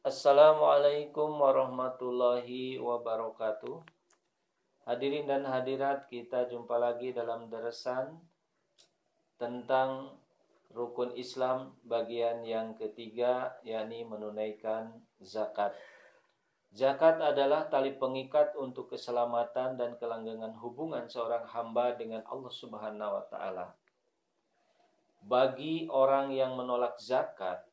Assalamualaikum warahmatullahi wabarakatuh. Hadirin dan hadirat, kita jumpa lagi dalam deresan tentang rukun Islam bagian yang ketiga yakni menunaikan zakat. Zakat adalah tali pengikat untuk keselamatan dan kelanggengan hubungan seorang hamba dengan Allah Subhanahu wa taala. Bagi orang yang menolak zakat,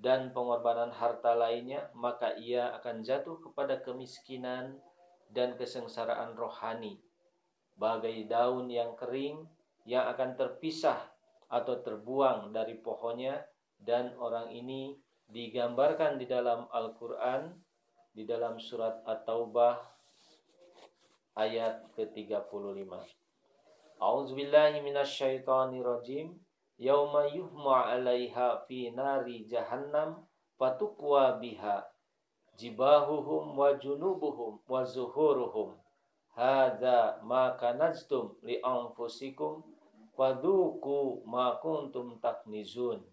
dan pengorbanan harta lainnya, maka ia akan jatuh kepada kemiskinan dan kesengsaraan rohani, bagai daun yang kering yang akan terpisah atau terbuang dari pohonnya, dan orang ini digambarkan di dalam Al-Quran, di dalam surat At-Taubah ayat ke-35. A'udzubillahi minasyaitonirrajim yauma yuhma 'alaiha fi nari jahannam fatukwa biha jibahuhum wa junubuhum wa zuhuruhum. Hadza ma kanaztum li anfusikum fadhuku ma kuntum taknizun.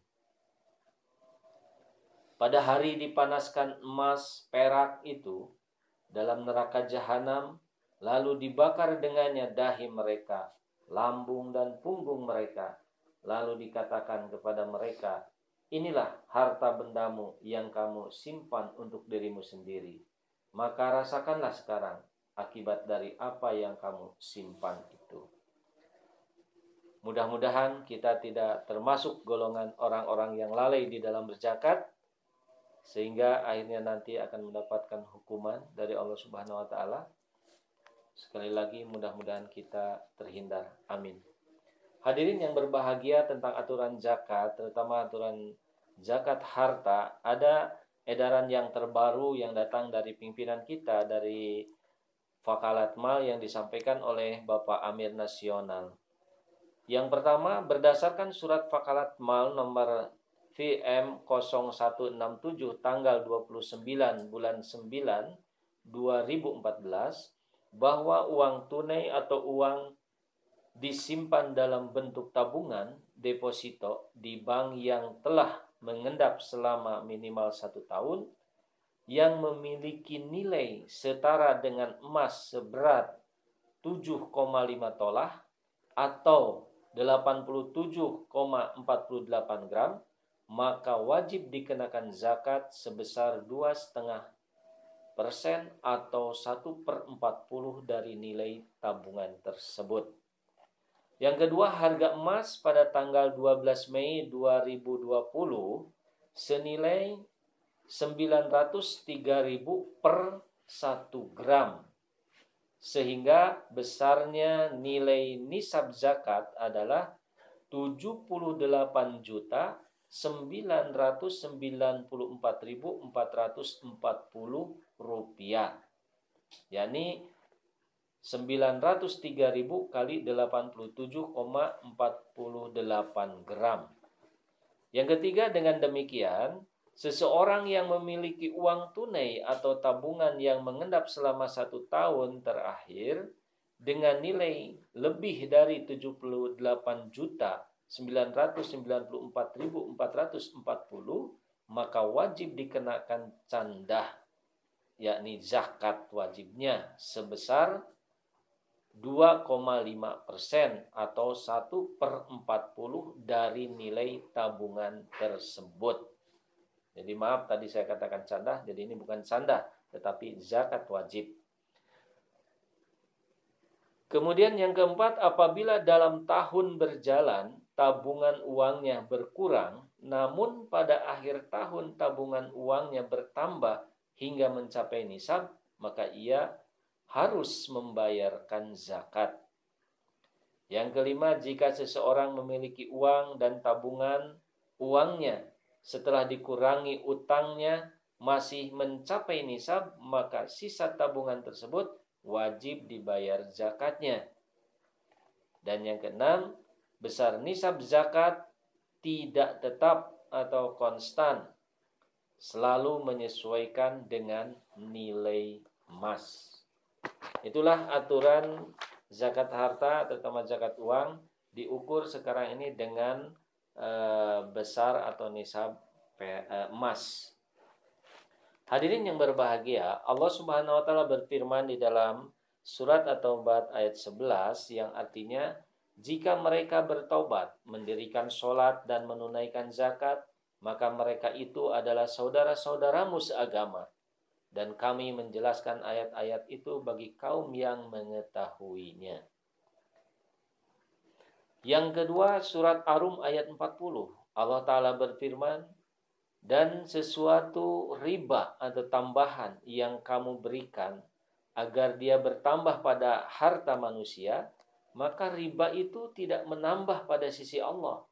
Pada hari dipanaskan emas perak itu dalam neraka jahanam lalu dibakar dengannya dahi mereka lambung dan punggung mereka Lalu dikatakan kepada mereka, Inilah harta bendamu yang kamu simpan untuk dirimu sendiri. Maka rasakanlah sekarang akibat dari apa yang kamu simpan itu. Mudah-mudahan kita tidak termasuk golongan orang-orang yang lalai di dalam berzakat sehingga akhirnya nanti akan mendapatkan hukuman dari Allah Subhanahu wa taala. Sekali lagi mudah-mudahan kita terhindar. Amin. Hadirin yang berbahagia tentang aturan zakat, terutama aturan zakat harta, ada edaran yang terbaru yang datang dari pimpinan kita dari Fakalat Mal yang disampaikan oleh Bapak Amir Nasional. Yang pertama, berdasarkan surat Fakalat Mal nomor VM 0167 tanggal 29 bulan 9 2014 bahwa uang tunai atau uang disimpan dalam bentuk tabungan deposito di bank yang telah mengendap selama minimal satu tahun yang memiliki nilai setara dengan emas seberat 7,5 tolah atau 87,48 gram maka wajib dikenakan zakat sebesar dua setengah persen atau satu per 40 dari nilai tabungan tersebut. Yang kedua, harga emas pada tanggal 12 Mei 2020 senilai 903.000 per 1 gram. Sehingga besarnya nilai nisab zakat adalah 78 juta 994.440 rupiah. yakni 903.000 kali 87,48 gram. Yang ketiga dengan demikian, seseorang yang memiliki uang tunai atau tabungan yang mengendap selama satu tahun terakhir dengan nilai lebih dari 78 juta 994.440 maka wajib dikenakan candah yakni zakat wajibnya sebesar 2,5 persen atau 1 per 40 dari nilai tabungan tersebut. Jadi maaf tadi saya katakan canda, jadi ini bukan canda, tetapi zakat wajib. Kemudian yang keempat, apabila dalam tahun berjalan tabungan uangnya berkurang, namun pada akhir tahun tabungan uangnya bertambah hingga mencapai nisab, maka ia harus membayarkan zakat. Yang kelima, jika seseorang memiliki uang dan tabungan uangnya setelah dikurangi utangnya masih mencapai nisab, maka sisa tabungan tersebut wajib dibayar zakatnya. Dan yang keenam, besar nisab zakat tidak tetap atau konstan, selalu menyesuaikan dengan nilai emas. Itulah aturan zakat harta terutama zakat uang diukur sekarang ini dengan e, besar atau nisab pe, e, emas. Hadirin yang berbahagia, Allah Subhanahu wa taala berfirman di dalam surat At-Taubah ayat 11 yang artinya jika mereka bertobat, mendirikan sholat dan menunaikan zakat, maka mereka itu adalah saudara-saudaramu seagama. Dan kami menjelaskan ayat-ayat itu bagi kaum yang mengetahuinya. Yang kedua surat Arum ayat 40. Allah Ta'ala berfirman, dan sesuatu riba atau tambahan yang kamu berikan agar dia bertambah pada harta manusia, maka riba itu tidak menambah pada sisi Allah.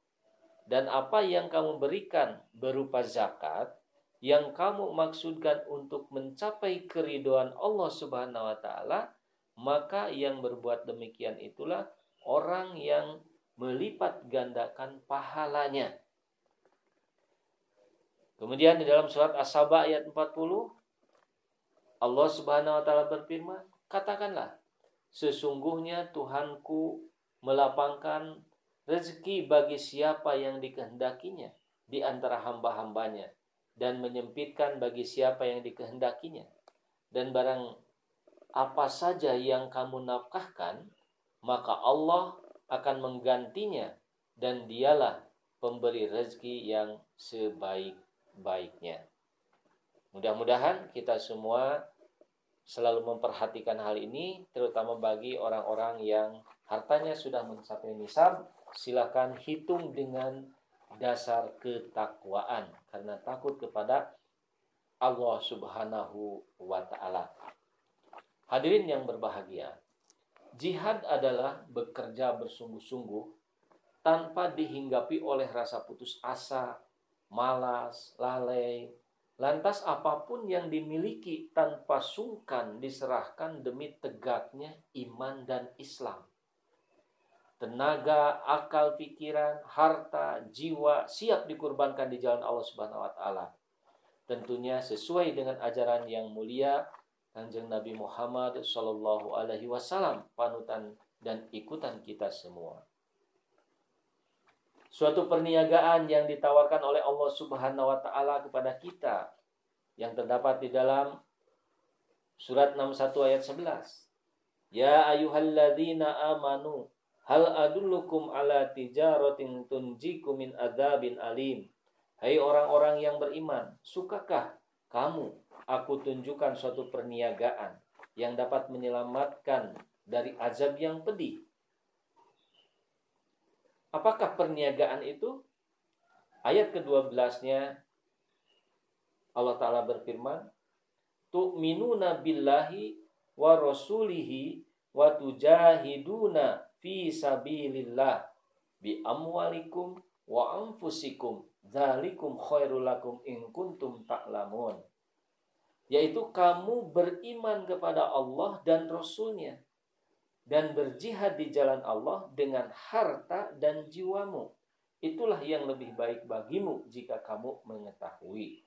Dan apa yang kamu berikan berupa zakat, yang kamu maksudkan untuk mencapai keriduan Allah Subhanahu wa taala, maka yang berbuat demikian itulah orang yang melipat gandakan pahalanya. Kemudian di dalam surat As-Saba ayat 40 Allah Subhanahu wa taala berfirman, katakanlah sesungguhnya Tuhanku melapangkan rezeki bagi siapa yang dikehendakinya di antara hamba-hambanya dan menyempitkan bagi siapa yang dikehendakinya. Dan barang apa saja yang kamu nafkahkan maka Allah akan menggantinya dan dialah pemberi rezeki yang sebaik baiknya. Mudah-mudahan kita semua selalu memperhatikan hal ini, terutama bagi orang-orang yang hartanya sudah mencapai nisab, silakan hitung dengan dasar ketakwaan karena takut kepada Allah Subhanahu wa taala. Hadirin yang berbahagia, jihad adalah bekerja bersungguh-sungguh tanpa dihinggapi oleh rasa putus asa, malas, lalai. Lantas apa pun yang dimiliki tanpa sungkan diserahkan demi tegaknya iman dan Islam. Tenaga, akal, pikiran, harta, jiwa siap dikurbankan di jalan Allah Subhanahu wa taala. Tentunya sesuai dengan ajaran yang mulia Kanjeng Nabi Muhammad Shallallahu alaihi wasallam panutan dan ikutan kita semua suatu perniagaan yang ditawarkan oleh Allah Subhanahu wa taala kepada kita yang terdapat di dalam surat 61 ayat 11. Ya ayyuhalladzina amanu hal adullukum ala tijaratin tunjikum min adzabin alim. Hai orang-orang yang beriman, sukakah kamu aku tunjukkan suatu perniagaan yang dapat menyelamatkan dari azab yang pedih? Apakah perniagaan itu? Ayat ke-12-nya Allah Ta'ala berfirman, Tu'minuna billahi wa rasulihi wa tujahiduna fi sabilillah bi amwalikum wa anfusikum dzalikum khairul lakum in kuntum ta'lamun yaitu kamu beriman kepada Allah dan Rasulnya dan berjihad di jalan Allah dengan harta dan jiwamu. Itulah yang lebih baik bagimu jika kamu mengetahui.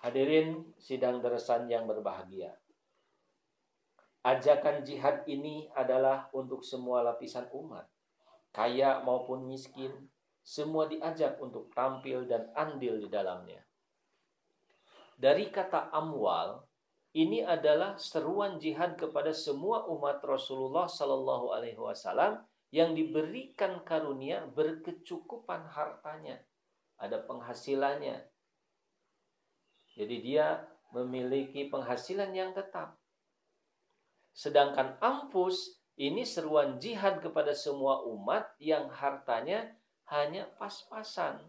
Hadirin sidang deresan yang berbahagia. Ajakan jihad ini adalah untuk semua lapisan umat, kaya maupun miskin, semua diajak untuk tampil dan andil di dalamnya. Dari kata amwal, ini adalah seruan jihad kepada semua umat Rasulullah Sallallahu Alaihi Wasallam yang diberikan karunia berkecukupan hartanya, ada penghasilannya. Jadi dia memiliki penghasilan yang tetap. Sedangkan ampus ini seruan jihad kepada semua umat yang hartanya hanya pas-pasan.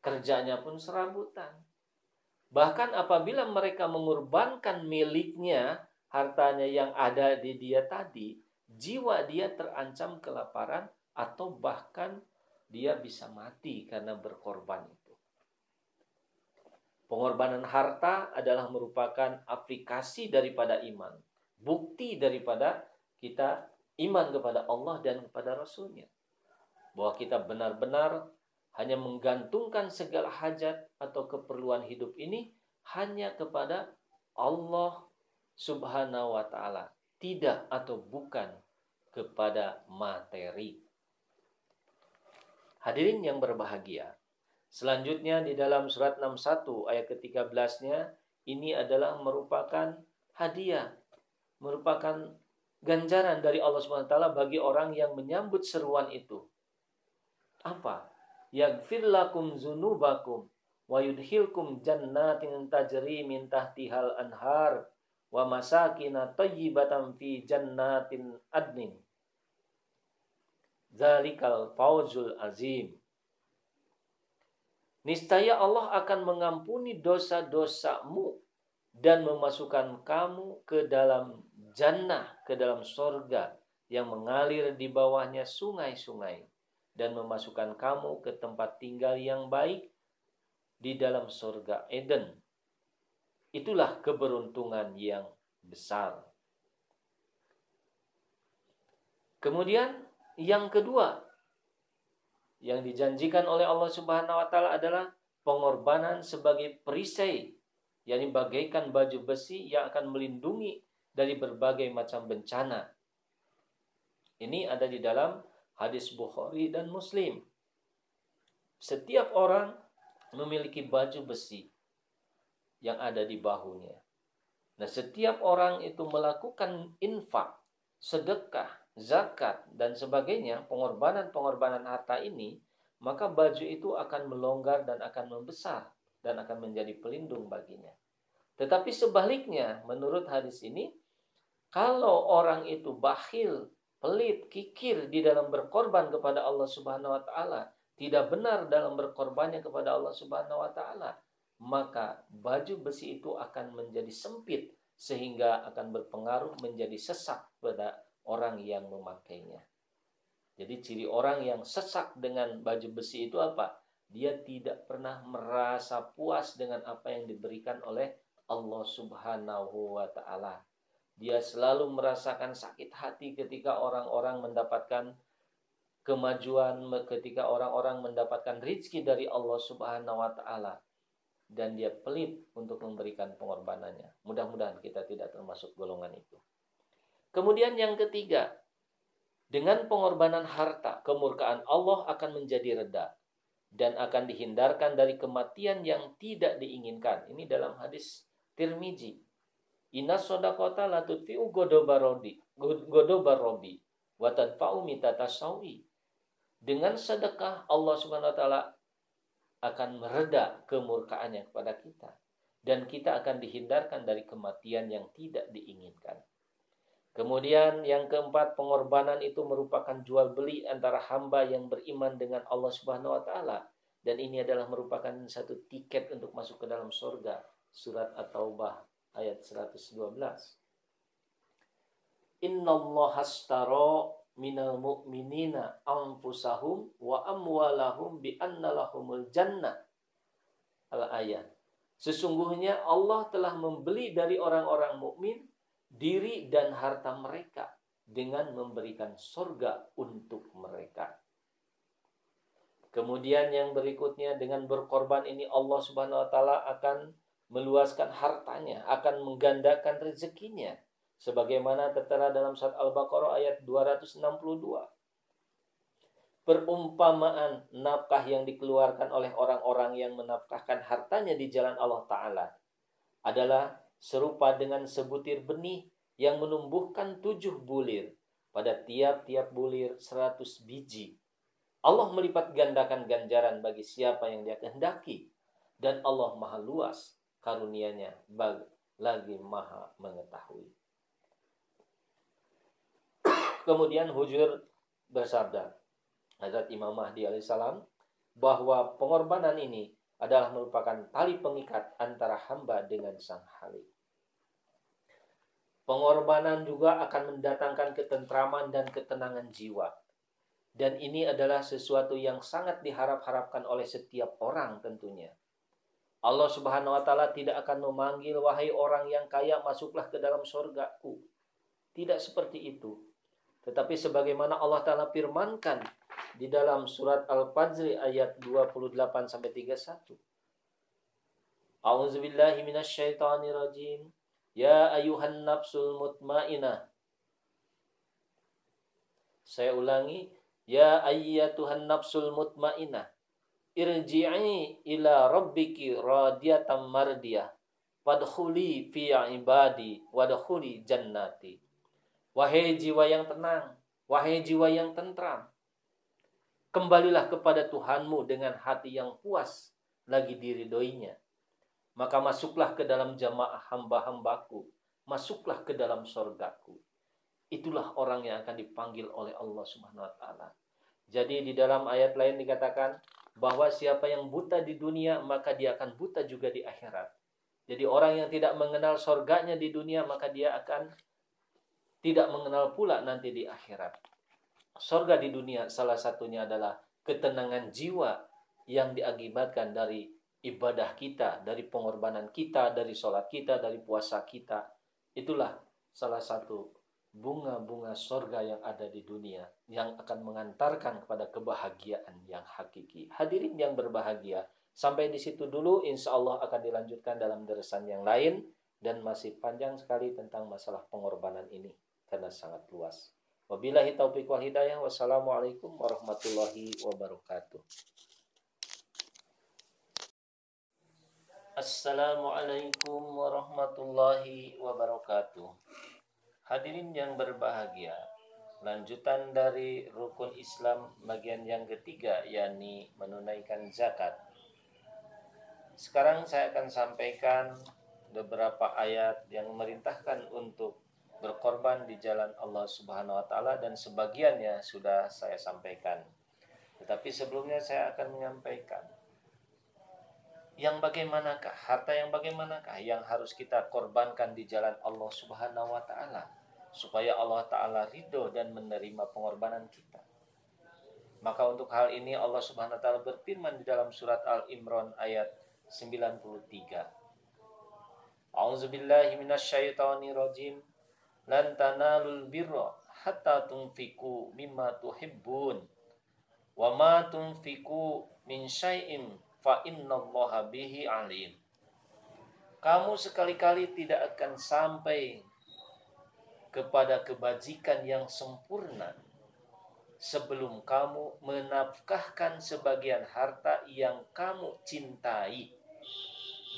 Kerjanya pun serabutan. Bahkan apabila mereka mengorbankan miliknya, hartanya yang ada di dia tadi, jiwa dia terancam kelaparan atau bahkan dia bisa mati karena berkorban itu. Pengorbanan harta adalah merupakan aplikasi daripada iman. Bukti daripada kita iman kepada Allah dan kepada Rasulnya. Bahwa kita benar-benar hanya menggantungkan segala hajat atau keperluan hidup ini hanya kepada Allah Subhanahu wa taala, tidak atau bukan kepada materi. Hadirin yang berbahagia, Selanjutnya di dalam surat 61 ayat ke-13-nya ini adalah merupakan hadiah, merupakan ganjaran dari Allah SWT bagi orang yang menyambut seruan itu. Apa? Yaghfir lakum zunubakum wa yudhilkum jannatin tajri min tahtihal anhar wa masakina tayyibatan fi jannatin adnin. Zalikal fawzul azim. Niscaya Allah akan mengampuni dosa-dosamu dan memasukkan kamu ke dalam jannah, ke dalam sorga yang mengalir di bawahnya sungai-sungai dan memasukkan kamu ke tempat tinggal yang baik di dalam sorga Eden. Itulah keberuntungan yang besar. Kemudian yang kedua, yang dijanjikan oleh Allah Subhanahu wa taala adalah pengorbanan sebagai perisai, yakni bagaikan baju besi yang akan melindungi dari berbagai macam bencana. Ini ada di dalam hadis Bukhari dan Muslim. Setiap orang memiliki baju besi yang ada di bahunya. Nah, setiap orang itu melakukan infak, sedekah, zakat, dan sebagainya, pengorbanan-pengorbanan harta ini, maka baju itu akan melonggar dan akan membesar dan akan menjadi pelindung baginya. Tetapi sebaliknya, menurut hadis ini, kalau orang itu bakhil, pelit, kikir di dalam berkorban kepada Allah Subhanahu wa taala, tidak benar dalam berkorbannya kepada Allah Subhanahu wa taala, maka baju besi itu akan menjadi sempit sehingga akan berpengaruh menjadi sesak pada orang yang memakainya. Jadi ciri orang yang sesak dengan baju besi itu apa? Dia tidak pernah merasa puas dengan apa yang diberikan oleh Allah Subhanahu wa taala. Dia selalu merasakan sakit hati ketika orang-orang mendapatkan kemajuan, ketika orang-orang mendapatkan rizki dari Allah Subhanahu wa taala dan dia pelit untuk memberikan pengorbanannya. Mudah-mudahan kita tidak termasuk golongan itu. Kemudian yang ketiga, dengan pengorbanan harta, kemurkaan Allah akan menjadi reda dan akan dihindarkan dari kematian yang tidak diinginkan. Ini dalam hadis Tirmizi. Inna sodakota latutfi'u godobarodi, godobarobi, watadfa'u mitatasawi. Dengan sedekah Allah Subhanahu wa taala akan mereda kemurkaannya kepada kita dan kita akan dihindarkan dari kematian yang tidak diinginkan. Kemudian yang keempat, pengorbanan itu merupakan jual beli antara hamba yang beriman dengan Allah Subhanahu wa taala dan ini adalah merupakan satu tiket untuk masuk ke dalam surga. Surat At-Taubah ayat 112. Inna Allah astara minal mu'minina anfusahum wa amwalahum bi anna lahumul jannah. Al ayat. Sesungguhnya Allah telah membeli dari orang-orang mukmin diri dan harta mereka dengan memberikan surga untuk mereka. Kemudian yang berikutnya dengan berkorban ini Allah Subhanahu wa taala akan meluaskan hartanya, akan menggandakan rezekinya sebagaimana tertera dalam surat Al-Baqarah ayat 262. Perumpamaan nafkah yang dikeluarkan oleh orang-orang yang menafkahkan hartanya di jalan Allah taala adalah serupa dengan sebutir benih yang menumbuhkan tujuh bulir pada tiap-tiap bulir seratus biji. Allah melipat gandakan ganjaran bagi siapa yang dia kehendaki. Dan Allah maha luas karunianya bagi lagi maha mengetahui. Kemudian Hujur bersabda, Hazrat Imam Mahdi alaihissalam, bahwa pengorbanan ini adalah merupakan tali pengikat antara hamba dengan sang halik. Pengorbanan juga akan mendatangkan ketentraman dan ketenangan jiwa. Dan ini adalah sesuatu yang sangat diharap-harapkan oleh setiap orang tentunya. Allah Subhanahu wa taala tidak akan memanggil wahai orang yang kaya masuklah ke dalam surgaku. Tidak seperti itu. Tetapi sebagaimana Allah taala firmankan di dalam surat Al-Fajr ayat 28 sampai 31. A'udzubillahi minasyaitonirrajim. Ya ayuhan nafsul mutmainah. Saya ulangi, ya ayyatuhan nafsul mutmainah. Irji'i ila rabbiki radiyatan mardiyah. Wadkhuli fi ibadi wadkhuli jannati. Wahai jiwa yang tenang wahai jiwa yang tentram kembalilah kepada Tuhanmu dengan hati yang puas lagi diridoinya maka masuklah ke dalam jamaah hamba-hambaku masuklah ke dalam sorgaku. Itulah orang yang akan dipanggil oleh Allah Subhanahu wa taala. Jadi di dalam ayat lain dikatakan bahwa siapa yang buta di dunia maka dia akan buta juga di akhirat. Jadi orang yang tidak mengenal sorganya di dunia maka dia akan tidak mengenal pula nanti di akhirat. Sorga di dunia salah satunya adalah ketenangan jiwa yang diakibatkan dari ibadah kita, dari pengorbanan kita, dari sholat kita, dari puasa kita. Itulah salah satu bunga-bunga sorga yang ada di dunia yang akan mengantarkan kepada kebahagiaan yang hakiki. Hadirin yang berbahagia, sampai di situ dulu insya Allah akan dilanjutkan dalam deresan yang lain dan masih panjang sekali tentang masalah pengorbanan ini karena sangat luas. Wabillahi taufiq wal hidayah. Wassalamualaikum warahmatullahi wabarakatuh. Assalamualaikum warahmatullahi wabarakatuh. Hadirin yang berbahagia, lanjutan dari rukun Islam bagian yang ketiga yakni menunaikan zakat. Sekarang saya akan sampaikan beberapa ayat yang memerintahkan untuk berkorban di jalan Allah Subhanahu wa taala dan sebagiannya sudah saya sampaikan. Tetapi sebelumnya saya akan menyampaikan yang bagaimanakah, harta yang bagaimanakah yang harus kita korbankan di jalan Allah Subhanahu wa taala supaya Allah taala ridho dan menerima pengorbanan kita. Maka untuk hal ini Allah Subhanahu wa taala berfirman di dalam surat Al-Imran ayat 93. A'udzubillahi minasyaitonirrajim. Lan tanalul birra hatta tunfiku mimma tuhibbun. Wa ma tunfiku min syai'in fa innallaha bihi alim. Kamu sekali-kali tidak akan sampai kepada kebajikan yang sempurna sebelum kamu menafkahkan sebagian harta yang kamu cintai.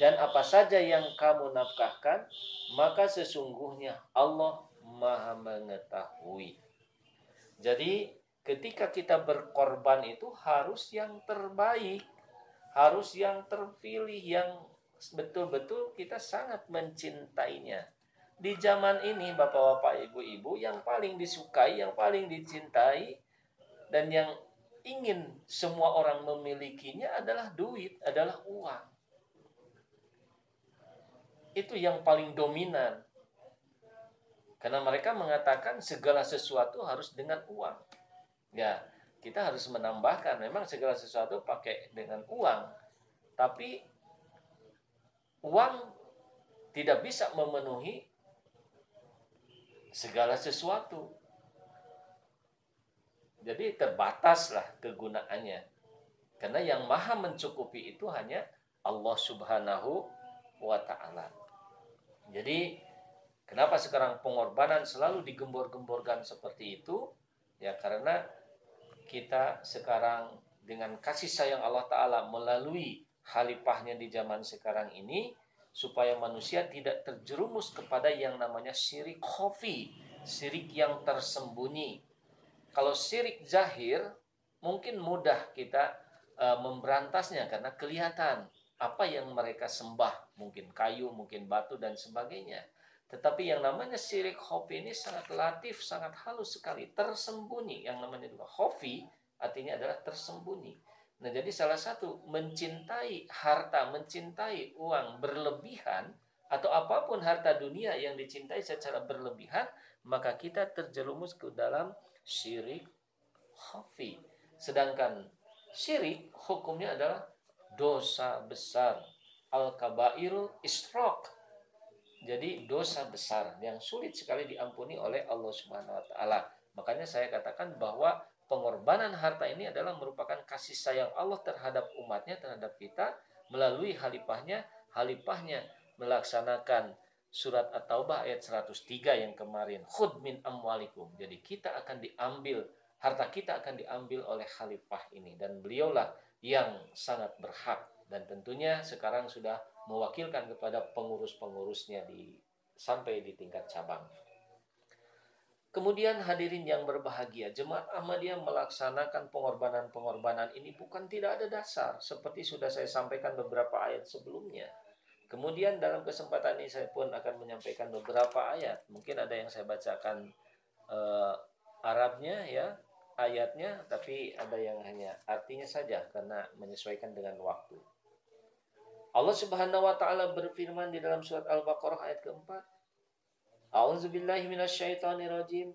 Dan apa saja yang kamu nafkahkan, maka sesungguhnya Allah Maha mengetahui. Jadi, ketika kita berkorban itu harus yang terbaik harus yang terpilih yang betul-betul kita sangat mencintainya. Di zaman ini Bapak-bapak, Ibu-ibu yang paling disukai, yang paling dicintai dan yang ingin semua orang memilikinya adalah duit, adalah uang. Itu yang paling dominan. Karena mereka mengatakan segala sesuatu harus dengan uang. Ya, kita harus menambahkan memang segala sesuatu pakai dengan uang tapi uang tidak bisa memenuhi segala sesuatu. Jadi terbataslah kegunaannya. Karena yang maha mencukupi itu hanya Allah subhanahu wa ta'ala. Jadi kenapa sekarang pengorbanan selalu digembor-gemborkan seperti itu? Ya karena kita sekarang dengan kasih sayang Allah Ta'ala melalui halipahnya di zaman sekarang ini supaya manusia tidak terjerumus kepada yang namanya syirik khafi, syirik yang tersembunyi. Kalau syirik zahir mungkin mudah kita uh, memberantasnya karena kelihatan apa yang mereka sembah, mungkin kayu, mungkin batu dan sebagainya. Tetapi yang namanya syirik hobi ini sangat latif, sangat halus sekali, tersembunyi. Yang namanya juga hobi artinya adalah tersembunyi. Nah jadi salah satu mencintai harta, mencintai uang berlebihan atau apa pun harta dunia yang dicintai secara berlebihan, maka kita terjerumus ke dalam syirik hobi. Sedangkan syirik hukumnya adalah dosa besar. Al-kabairul isrok jadi dosa besar yang sulit sekali diampuni oleh Allah Subhanahu wa taala. Makanya saya katakan bahwa pengorbanan harta ini adalah merupakan kasih sayang Allah terhadap umatnya, terhadap kita melalui halipahnya, halipahnya melaksanakan surat At-Taubah ayat 103 yang kemarin. Khud min amwalikum. Jadi kita akan diambil, harta kita akan diambil oleh halifah ini. Dan beliaulah yang sangat berhak dan tentunya sekarang sudah mewakilkan kepada pengurus-pengurusnya di sampai di tingkat cabang. Kemudian hadirin yang berbahagia, jemaat Ahmadiyah melaksanakan pengorbanan-pengorbanan ini bukan tidak ada dasar seperti sudah saya sampaikan beberapa ayat sebelumnya. Kemudian dalam kesempatan ini saya pun akan menyampaikan beberapa ayat. Mungkin ada yang saya bacakan uh, Arabnya ya, ayatnya, tapi ada yang hanya artinya saja karena menyesuaikan dengan waktu. Allah Subhanahu wa taala berfirman di dalam surat Al-Baqarah ayat keempat, A'udzu billahi minasyaitonir rajim.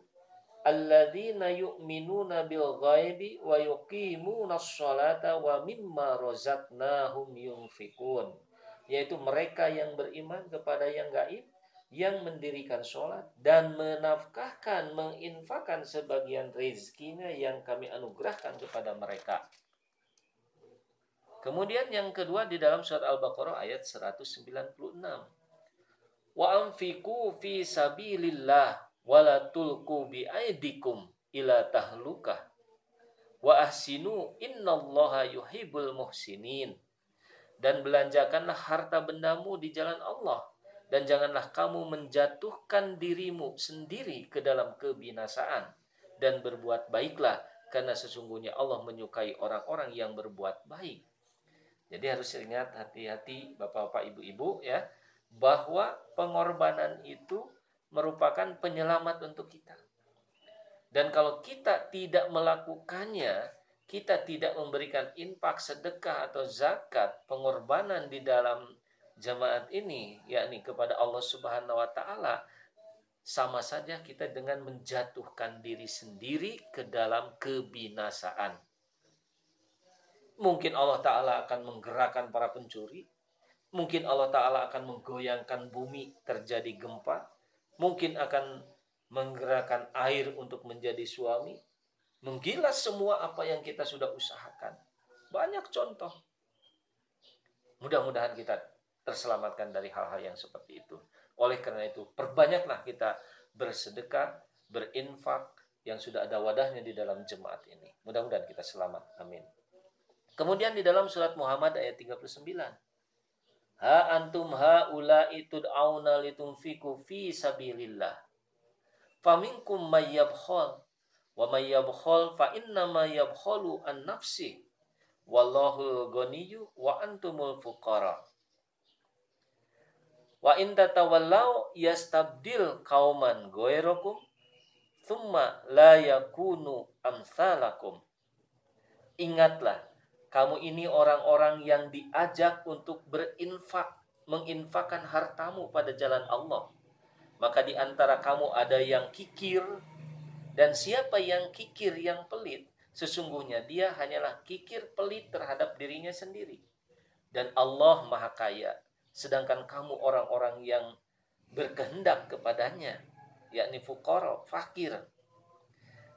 Alladzina yu'minuna bil ghaibi wa yuqimuna sholata wa mimma razaqnahum yunfikun. Yaitu mereka yang beriman kepada yang gaib, yang mendirikan sholat dan menafkahkan, menginfakkan sebagian rezekinya yang kami anugerahkan kepada mereka. Kemudian yang kedua di dalam surat Al-Baqarah ayat 196 wa anfiqu fi sabilillah wala tulqu bi aidikum ila tahlukah. Wa ahsinu innallaha yuhibbul muhsinin. Dan belanjakanlah harta bendamu di jalan Allah. Dan janganlah kamu menjatuhkan dirimu sendiri ke dalam kebinasaan. Dan berbuat baiklah karena sesungguhnya Allah menyukai orang-orang yang berbuat baik. Jadi harus ingat hati-hati Bapak-bapak Ibu-ibu ya bahwa pengorbanan itu merupakan penyelamat untuk kita. Dan kalau kita tidak melakukannya, kita tidak memberikan infak, sedekah atau zakat, pengorbanan di dalam jemaat ini, yakni kepada Allah Subhanahu wa taala, sama saja kita dengan menjatuhkan diri sendiri ke dalam kebinasaan. Mungkin Allah taala akan menggerakkan para pencuri, Mungkin Allah Ta'ala akan menggoyangkan bumi terjadi gempa. Mungkin akan menggerakkan air untuk menjadi suami. Menggilas semua apa yang kita sudah usahakan. Banyak contoh. Mudah-mudahan kita terselamatkan dari hal-hal yang seperti itu. Oleh karena itu, perbanyaklah kita bersedekah, berinfak, yang sudah ada wadahnya di dalam jemaat ini. Mudah-mudahan kita selamat. Amin. Kemudian di dalam surat Muhammad ayat 39. Ha antum haula'i tud'auna litunfiku fi sabilillah. Faminkum may yabkhal wa may yabkhal fa inna ma yabkhalu an nafsi. Wallahu ghaniyyu wa antumul fuqara. Wa in tatawallaw yastabdil qauman ghairakum thumma la yakunu amsalakum. Ingatlah kamu ini orang-orang yang diajak untuk berinfak, menginfakkan hartamu pada jalan Allah. Maka di antara kamu ada yang kikir, dan siapa yang kikir, yang pelit, sesungguhnya dia hanyalah kikir pelit terhadap dirinya sendiri. Dan Allah Maha Kaya, sedangkan kamu orang-orang yang berkehendak kepadanya, yakni fukara, fakir,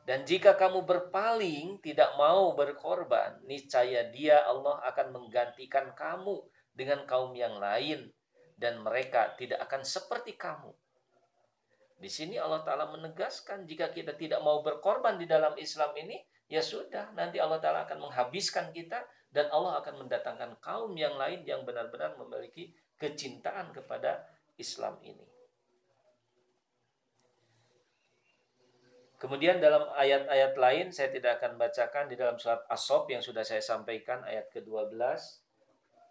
dan jika kamu berpaling, tidak mau berkorban, niscaya dia Allah akan menggantikan kamu dengan kaum yang lain dan mereka tidak akan seperti kamu. Di sini Allah Ta'ala menegaskan jika kita tidak mau berkorban di dalam Islam ini, ya sudah, nanti Allah Ta'ala akan menghabiskan kita dan Allah akan mendatangkan kaum yang lain yang benar-benar memiliki kecintaan kepada Islam ini. Kemudian dalam ayat-ayat lain saya tidak akan bacakan di dalam surat As-Sob yang sudah saya sampaikan ayat ke-12.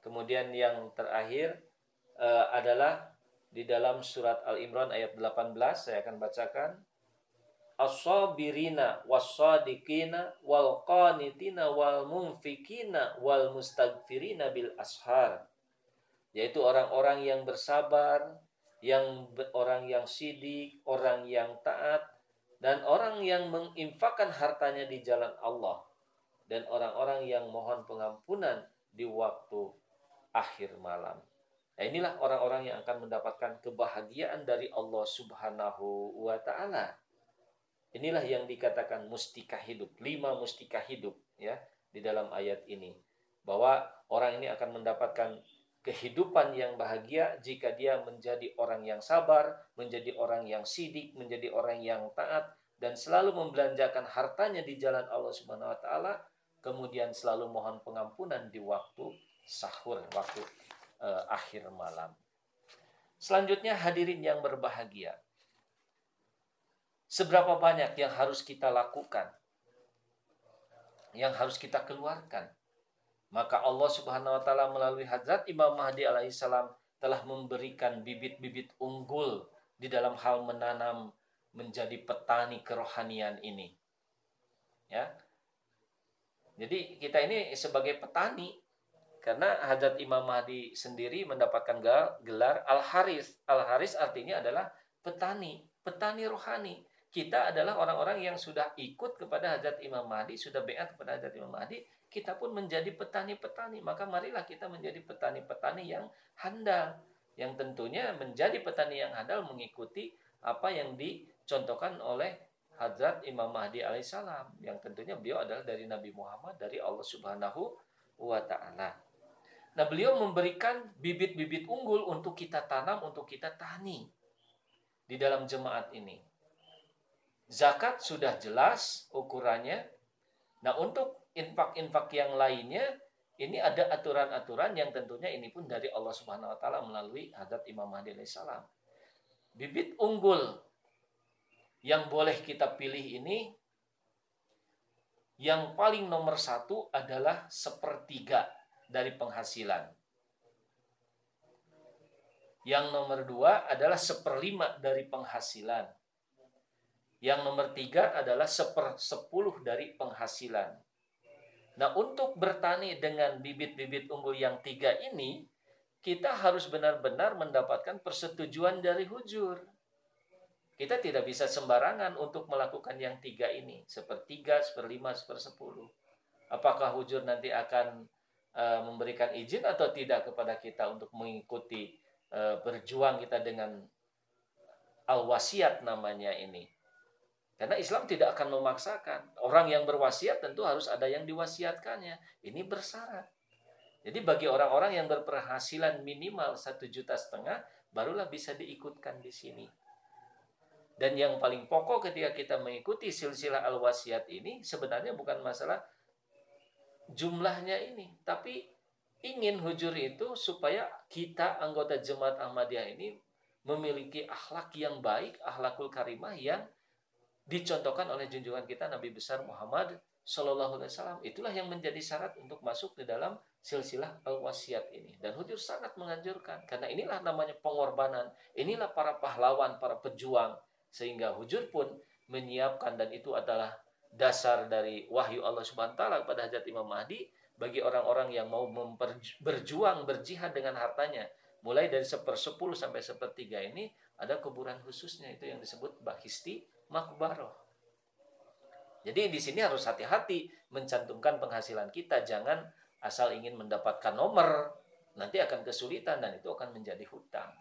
Kemudian yang terakhir uh, adalah di dalam surat Al-Imran ayat 18 saya akan bacakan as-sabirina was-sadiqina wal qanitina bil ashar yaitu orang-orang yang bersabar, yang orang yang sidik, orang yang taat, dan orang yang menginfakkan hartanya di jalan Allah dan orang-orang yang mohon pengampunan di waktu akhir malam. Nah, inilah orang-orang yang akan mendapatkan kebahagiaan dari Allah Subhanahu wa taala. Inilah yang dikatakan mustika hidup, lima mustika hidup ya di dalam ayat ini. Bahwa orang ini akan mendapatkan kehidupan yang bahagia jika dia menjadi orang yang sabar, menjadi orang yang sidik, menjadi orang yang taat dan selalu membelanjakan hartanya di jalan Allah Subhanahu wa taala kemudian selalu mohon pengampunan di waktu sahur, waktu uh, akhir malam. Selanjutnya hadirin yang berbahagia. Seberapa banyak yang harus kita lakukan? Yang harus kita keluarkan? Maka Allah Subhanahu wa taala melalui Hadrat Imam Mahdi alaihissalam telah memberikan bibit-bibit unggul di dalam hal menanam menjadi petani kerohanian ini. Ya. Jadi kita ini sebagai petani karena Hadrat Imam Mahdi sendiri mendapatkan gelar Al-Haris. Al-Haris artinya adalah petani, petani rohani. Kita adalah orang-orang yang sudah ikut kepada Hadrat Imam Mahdi, sudah beat kepada Hadrat Imam Mahdi, kita pun menjadi petani-petani. Maka marilah kita menjadi petani-petani yang handal. Yang tentunya menjadi petani yang handal mengikuti apa yang dicontohkan oleh Hadrat Imam Mahdi alaihissalam yang tentunya beliau adalah dari Nabi Muhammad dari Allah Subhanahu wa taala. Nah, beliau memberikan bibit-bibit unggul untuk kita tanam, untuk kita tani di dalam jemaat ini. Zakat sudah jelas ukurannya. Nah, untuk infak-infak yang lainnya ini ada aturan-aturan yang tentunya ini pun dari Allah Subhanahu wa taala melalui Hadrat Imam Mahdi alaihissalam. Bibit unggul yang boleh kita pilih ini yang paling nomor satu adalah sepertiga dari penghasilan. Yang nomor dua adalah seperlima dari penghasilan. Yang nomor tiga adalah seper sepuluh dari penghasilan. Nah untuk bertani dengan bibit-bibit unggul yang tiga ini, kita harus benar-benar mendapatkan persetujuan dari hujur. Kita tidak bisa sembarangan untuk melakukan yang tiga ini, sepertiga, seperlima, sepersepuluh. Apakah hujur nanti akan uh, memberikan izin atau tidak kepada kita untuk mengikuti uh, berjuang kita dengan al-wasiat namanya ini. Karena Islam tidak akan memaksakan. Orang yang berwasiat tentu harus ada yang diwasiatkannya. Ini bersyarat. Jadi bagi orang-orang yang berpenghasilan minimal satu juta setengah, barulah bisa diikutkan di sini. Dan yang paling pokok ketika kita mengikuti silsilah al-wasiat ini sebenarnya bukan masalah jumlahnya ini, tapi ingin hujur itu supaya kita anggota jemaat Ahmadiyah ini memiliki akhlak yang baik, akhlakul karimah yang dicontohkan oleh junjungan kita Nabi besar Muhammad Shallallahu Alaihi Wasallam. Itulah yang menjadi syarat untuk masuk di dalam silsilah al-wasiat ini. Dan hujur sangat menganjurkan karena inilah namanya pengorbanan. Inilah para pahlawan, para pejuang sehingga hujur pun menyiapkan dan itu adalah dasar dari wahyu Allah Subhanahu wa taala kepada Hajat Imam Mahdi bagi orang-orang yang mau berjuang berjihad dengan hartanya mulai dari sepersepuluh sampai sepertiga ini ada kuburan khususnya itu yang disebut bahisti makbaroh jadi di sini harus hati-hati mencantumkan penghasilan kita jangan asal ingin mendapatkan nomor nanti akan kesulitan dan itu akan menjadi hutang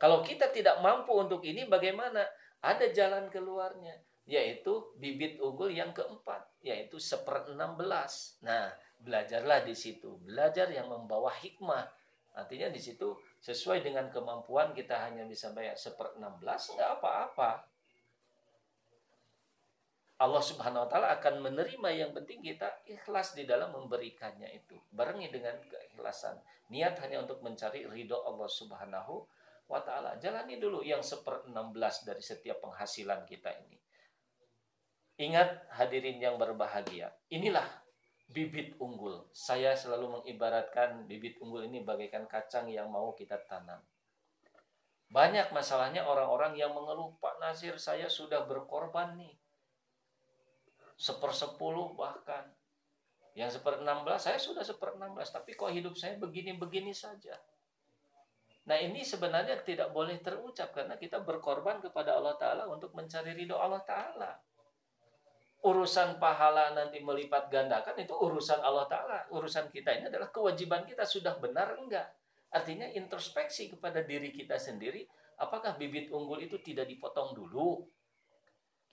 kalau kita tidak mampu untuk ini, bagaimana? Ada jalan keluarnya, yaitu bibit unggul yang keempat, yaitu seper enam belas. Nah, belajarlah di situ. Belajar yang membawa hikmah. Artinya di situ sesuai dengan kemampuan kita hanya bisa bayar seper enam belas, nggak apa-apa. Allah Subhanahu wa taala akan menerima yang penting kita ikhlas di dalam memberikannya itu. Barengi dengan keikhlasan. Niat hanya untuk mencari ridho Allah Subhanahu wa ta'ala. Jalani dulu yang seper 16 dari setiap penghasilan kita ini. Ingat hadirin yang berbahagia. Inilah bibit unggul. Saya selalu mengibaratkan bibit unggul ini bagaikan kacang yang mau kita tanam. Banyak masalahnya orang-orang yang mengeluh, Pak Nasir saya sudah berkorban nih. Sepersepuluh bahkan. Yang seper 16 saya sudah seper 16. Tapi kok hidup saya begini-begini saja. Nah ini sebenarnya tidak boleh terucap karena kita berkorban kepada Allah Ta'ala untuk mencari ridho Allah Ta'ala. Urusan pahala nanti melipat gandakan itu urusan Allah Ta'ala. Urusan kita ini adalah kewajiban kita sudah benar enggak. Artinya introspeksi kepada diri kita sendiri. Apakah bibit unggul itu tidak dipotong dulu?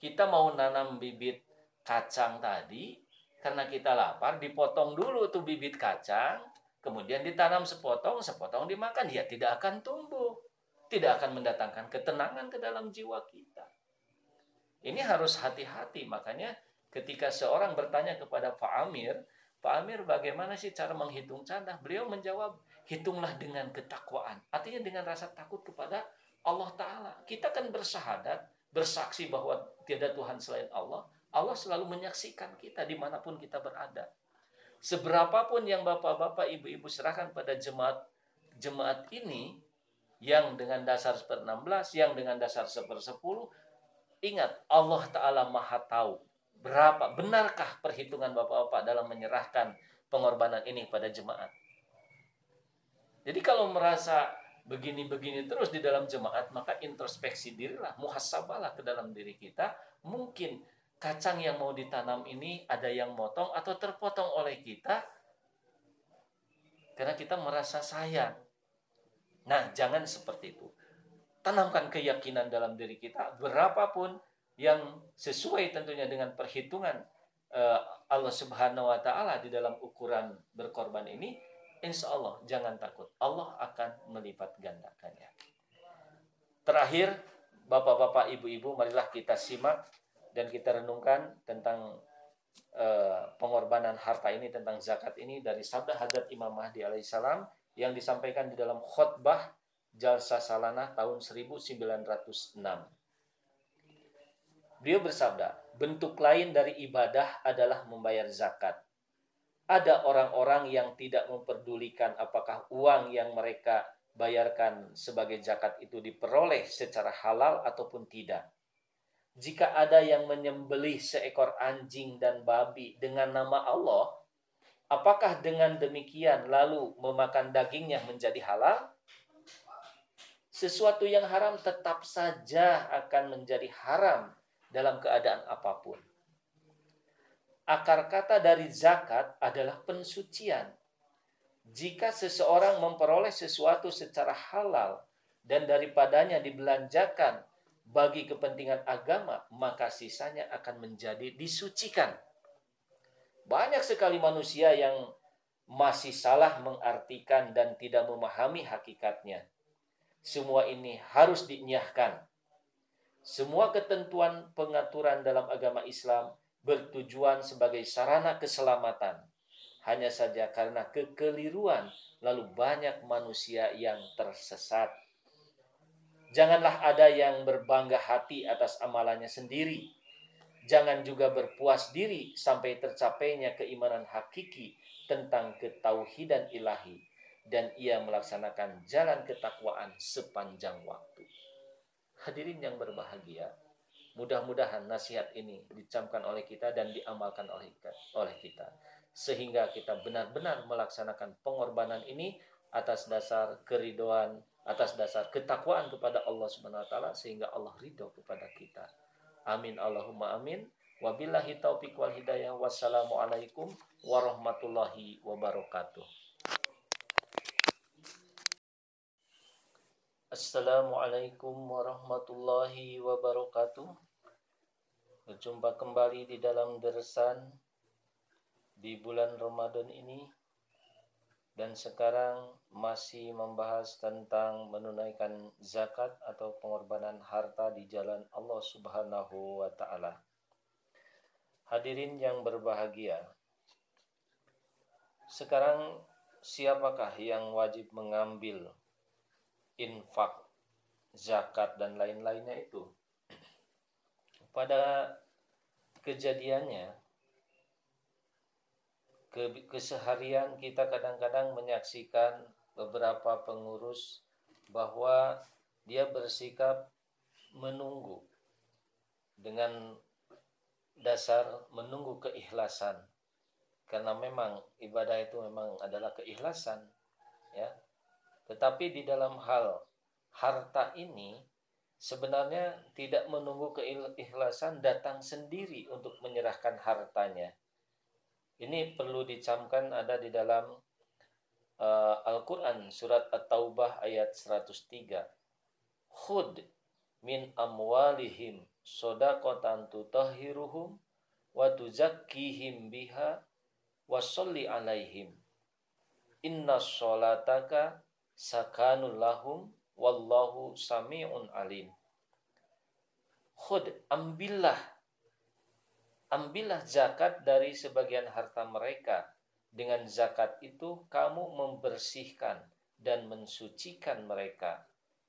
Kita mau nanam bibit kacang tadi, karena kita lapar, dipotong dulu tuh bibit kacang, kemudian ditanam sepotong, sepotong dimakan, dia tidak akan tumbuh. Tidak akan mendatangkan ketenangan ke dalam jiwa kita. Ini harus hati-hati, makanya Ketika seorang bertanya kepada Pak Amir, Pak Amir bagaimana sih cara menghitung candah? Beliau menjawab, hitunglah dengan ketakwaan. Artinya dengan rasa takut kepada Allah Ta'ala. Kita kan bersahadat, bersaksi bahwa tiada Tuhan selain Allah. Allah selalu menyaksikan kita di mana pun kita berada. Seberapapun yang bapak-bapak, ibu-ibu serahkan pada jemaat jemaat ini, yang dengan dasar seper 16, yang dengan dasar seper 10, ingat Allah Ta'ala maha tahu berapa benarkah perhitungan bapak-bapak dalam menyerahkan pengorbanan ini pada jemaat. Jadi kalau merasa begini-begini terus di dalam jemaat, maka introspeksi dirilah, muhasabalah ke dalam diri kita. Mungkin kacang yang mau ditanam ini ada yang motong atau terpotong oleh kita karena kita merasa sayang. Nah, jangan seperti itu. Tanamkan keyakinan dalam diri kita, berapapun yang sesuai tentunya dengan perhitungan uh, Allah Subhanahu wa taala di dalam ukuran berkorban ini, insya Allah jangan takut. Allah akan melipat gandakannya. Terakhir, Bapak-bapak, Ibu-ibu, marilah kita simak dan kita renungkan tentang uh, pengorbanan harta ini tentang zakat ini dari sabda Hadrat Imam Mahdi alaihissalam yang disampaikan di dalam khutbah Jalsa Salana tahun 1906. Beliau bersabda, bentuk lain dari ibadah adalah membayar zakat. Ada orang-orang yang tidak memperdulikan apakah uang yang mereka bayarkan sebagai zakat itu diperoleh secara halal ataupun tidak. Jika ada yang menyembelih seekor anjing dan babi dengan nama Allah, apakah dengan demikian lalu memakan dagingnya menjadi halal? Sesuatu yang haram tetap saja akan menjadi haram dalam keadaan apa pun. Akar kata dari zakat adalah pensucian. Jika seseorang memperoleh sesuatu secara halal dan daripadanya dibelanjakan bagi kepentingan agama, maka sisanya akan menjadi disucikan. Banyak sekali manusia yang masih salah mengartikan dan tidak memahami hakikatnya. Semua ini harus dinyahkan semua ketentuan pengaturan dalam agama Islam bertujuan sebagai sarana keselamatan. Hanya saja karena kekeliruan, lalu banyak manusia yang tersesat. Janganlah ada yang berbangga hati atas amalannya sendiri. Jangan juga berpuas diri sampai tercapainya keimanan hakiki tentang ketauhidan ilahi dan ia melaksanakan jalan ketakwaan sepanjang waktu. Hadirin yang berbahagia, mudah-mudahan nasihat ini dicamkan oleh kita dan diamalkan oleh oleh kita sehingga kita benar-benar melaksanakan pengorbanan ini atas dasar keridoan, atas dasar ketakwaan kepada Allah Subhanahu wa taala sehingga Allah ridho kepada kita. Amin Allahumma amin. Wabillahi taufiq wal hidayah. Wassalamualaikum warahmatullahi wabarakatuh. Assalamualaikum warahmatullahi wabarakatuh. Berjumpa kembali di dalam dersan di bulan Ramadan ini dan sekarang masih membahas tentang menunaikan zakat atau pengorbanan harta di jalan Allah Subhanahu wa taala. Hadirin yang berbahagia. Sekarang siapakah yang wajib mengambil infak, zakat dan lain-lainnya itu. Pada kejadiannya ke keseharian kita kadang-kadang menyaksikan beberapa pengurus bahwa dia bersikap menunggu dengan dasar menunggu keikhlasan karena memang ibadah itu memang adalah keikhlasan ya tetapi di dalam hal harta ini sebenarnya tidak menunggu keikhlasan datang sendiri untuk menyerahkan hartanya. Ini perlu dicamkan ada di dalam uh, Al-Quran surat At-Taubah ayat 103. Khud min amwalihim sodakotan tutahiruhum wa tuzakkihim biha wa salli alaihim. Inna sholataka sakanul lahum wallahu sami'un alim. Khud, ambillah ambillah zakat dari sebagian harta mereka. Dengan zakat itu kamu membersihkan dan mensucikan mereka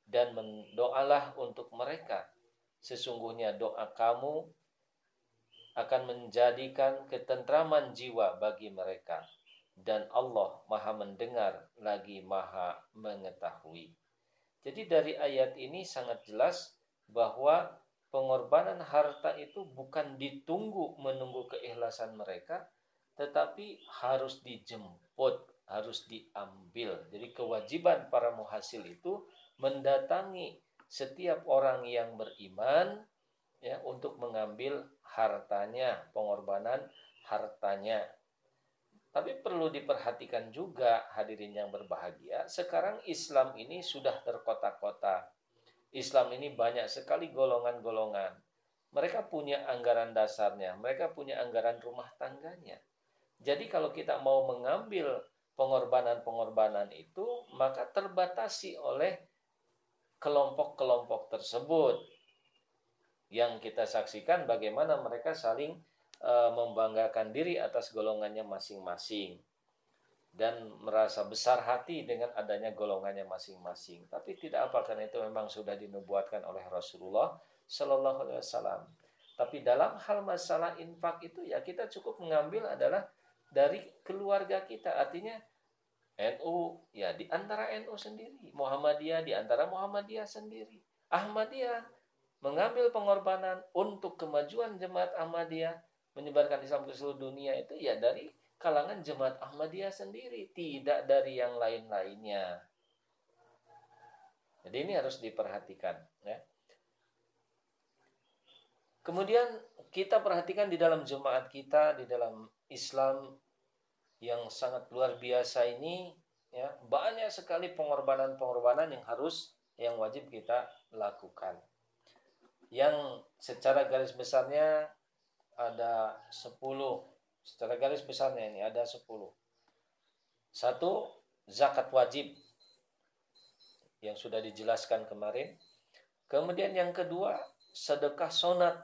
dan mendoalah untuk mereka. Sesungguhnya doa kamu akan menjadikan ketentraman jiwa bagi mereka dan Allah Maha mendengar lagi Maha mengetahui. Jadi dari ayat ini sangat jelas bahwa pengorbanan harta itu bukan ditunggu menunggu keikhlasan mereka, tetapi harus dijemput, harus diambil. Jadi kewajiban para muhasil itu mendatangi setiap orang yang beriman ya untuk mengambil hartanya, pengorbanan hartanya. Tapi perlu diperhatikan juga hadirin yang berbahagia, sekarang Islam ini sudah terkotak-kotak. Islam ini banyak sekali golongan-golongan. Mereka punya anggaran dasarnya, mereka punya anggaran rumah tangganya. Jadi kalau kita mau mengambil pengorbanan-pengorbanan itu, maka terbatasi oleh kelompok-kelompok tersebut. Yang kita saksikan bagaimana mereka saling e, membanggakan diri atas golongannya masing-masing dan merasa besar hati dengan adanya golongannya masing-masing. Tapi tidak apa karena itu memang sudah dinubuatkan oleh Rasulullah Shallallahu Alaihi Wasallam. Tapi dalam hal masalah infak itu ya kita cukup mengambil adalah dari keluarga kita. Artinya NU ya di antara NU sendiri, Muhammadiyah di antara Muhammadiyah sendiri. Ahmadiyah mengambil pengorbanan untuk kemajuan jemaat Ahmadiyah menyebarkan Islam ke seluruh dunia itu ya dari kalangan jemaat Ahmadiyah sendiri, tidak dari yang lain-lainnya. Jadi ini harus diperhatikan ya. Kemudian kita perhatikan di dalam jemaat kita, di dalam Islam yang sangat luar biasa ini ya, banyak sekali pengorbanan-pengorbanan yang harus yang wajib kita lakukan. Yang secara garis besarnya ada 10 secara garis besarnya ini ada 10 satu zakat wajib yang sudah dijelaskan kemarin. Kemudian yang kedua sedekah sonat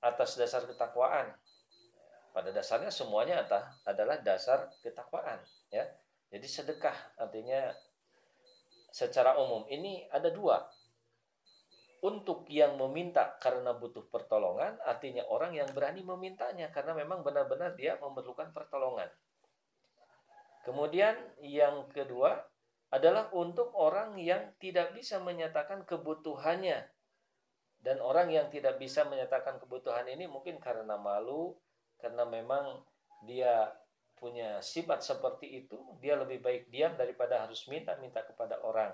atas dasar ketakwaan. Pada dasarnya semuanya adalah dasar ketakwaan ya. Jadi sedekah artinya secara umum. Ini ada dua untuk yang meminta karena butuh pertolongan, artinya orang yang berani memintanya karena memang benar-benar dia memerlukan pertolongan. Kemudian yang kedua adalah untuk orang yang tidak bisa menyatakan kebutuhannya. Dan orang yang tidak bisa menyatakan kebutuhan ini mungkin karena malu, karena memang dia punya sifat seperti itu, dia lebih baik diam daripada harus minta-minta kepada orang.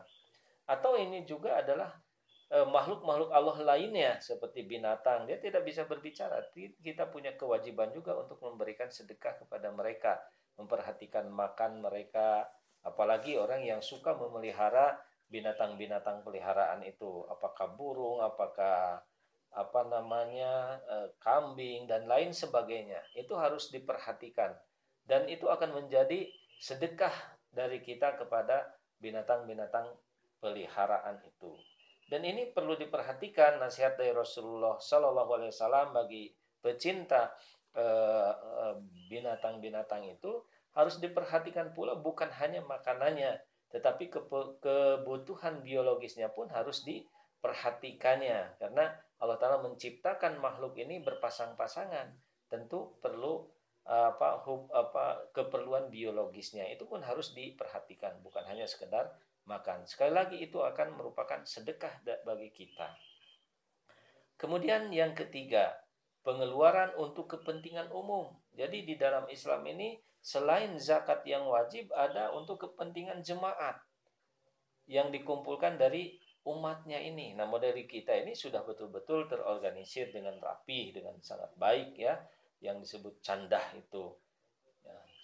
Atau ini juga adalah makhluk-makhluk Allah lainnya seperti binatang dia tidak bisa berbicara. Kita punya kewajiban juga untuk memberikan sedekah kepada mereka memperhatikan makan mereka. Apalagi orang yang suka memelihara binatang-binatang peliharaan itu. Apakah burung apakah apa namanya eh, kambing dan lain sebagainya. Itu harus diperhatikan. Dan itu akan menjadi sedekah dari kita kepada binatang-binatang peliharaan itu dan ini perlu diperhatikan nasihat dari Rasulullah Shallallahu Alaihi Wasallam bagi pecinta eh, eh, binatang-binatang itu harus diperhatikan pula bukan hanya makanannya, tetapi kebutuhan biologisnya pun harus diperhatikannya. Karena Allah Taala menciptakan makhluk ini berpasang-pasangan, tentu perlu apa hub, apa keperluan biologisnya. Itu pun harus diperhatikan bukan hanya sekedar makan. Sekali lagi itu akan merupakan sedekah bagi kita. Kemudian yang ketiga, pengeluaran untuk kepentingan umum. Jadi di dalam Islam ini selain zakat yang wajib ada untuk kepentingan jemaat yang dikumpulkan dari umatnya ini. Nah, dari kita ini sudah betul-betul terorganisir dengan rapi, dengan sangat baik ya, yang disebut candah itu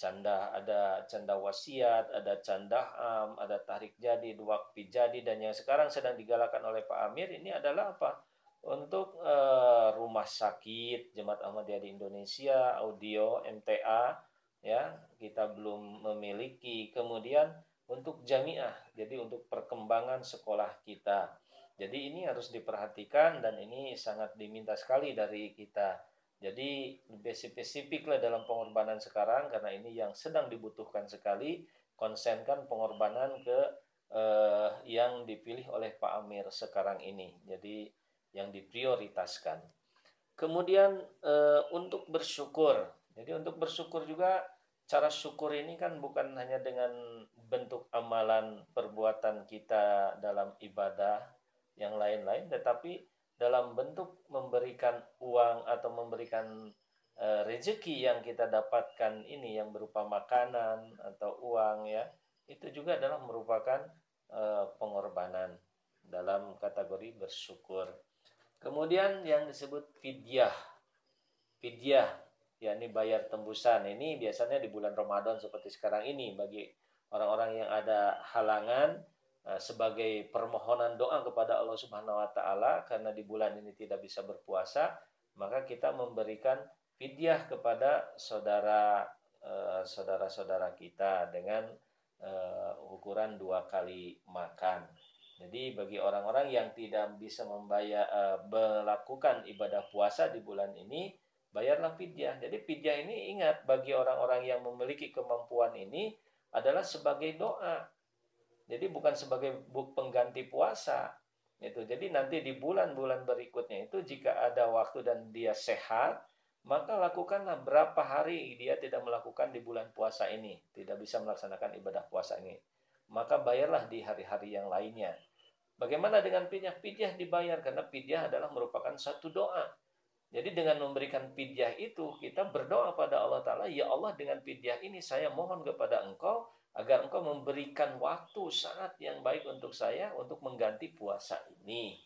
canda ada canda wasiat, ada canda am, ada tarik jadi, dua jadi dan yang sekarang sedang digalakan oleh Pak Amir ini adalah apa? Untuk uh, rumah sakit Jemaat Ahmadiyah di Indonesia, audio MTA ya, kita belum memiliki. Kemudian untuk jamiah, jadi untuk perkembangan sekolah kita. Jadi ini harus diperhatikan dan ini sangat diminta sekali dari kita Jadi lebih spesifik lah dalam pengorbanan sekarang karena ini yang sedang dibutuhkan sekali konsenkan pengorbanan ke eh, yang dipilih oleh Pak Amir sekarang ini. Jadi yang diprioritaskan. Kemudian eh, untuk bersyukur. Jadi untuk bersyukur juga cara syukur ini kan bukan hanya dengan bentuk amalan perbuatan kita dalam ibadah yang lain-lain tetapi dalam bentuk memberikan uang atau memberikan e, rezeki yang kita dapatkan ini yang berupa makanan atau uang ya itu juga adalah merupakan e, pengorbanan dalam kategori bersyukur. Kemudian yang disebut fidyah. Fidyah yakni bayar tembusan. Ini biasanya di bulan Ramadan seperti sekarang ini bagi orang-orang yang ada halangan sebagai permohonan doa kepada Allah Subhanahu wa taala karena di bulan ini tidak bisa berpuasa, maka kita memberikan fidyah kepada saudara eh, saudara-saudara kita dengan uh, ukuran dua kali makan. Jadi bagi orang-orang yang tidak bisa membayar melakukan ibadah puasa di bulan ini, bayarlah fidyah. Jadi fidyah ini ingat bagi orang-orang yang memiliki kemampuan ini adalah sebagai doa jadi bukan sebagai pengganti puasa. Itu. Jadi nanti di bulan-bulan berikutnya itu jika ada waktu dan dia sehat, maka lakukanlah berapa hari dia tidak melakukan di bulan puasa ini, tidak bisa melaksanakan ibadah puasa ini. Maka bayarlah di hari-hari yang lainnya. Bagaimana dengan pidyah? Pidyah dibayar karena pidyah adalah merupakan satu doa. Jadi dengan memberikan pidyah itu kita berdoa pada Allah Ta'ala, Ya Allah dengan pidyah ini saya mohon kepada engkau agar engkau memberikan waktu saat yang baik untuk saya untuk mengganti puasa ini.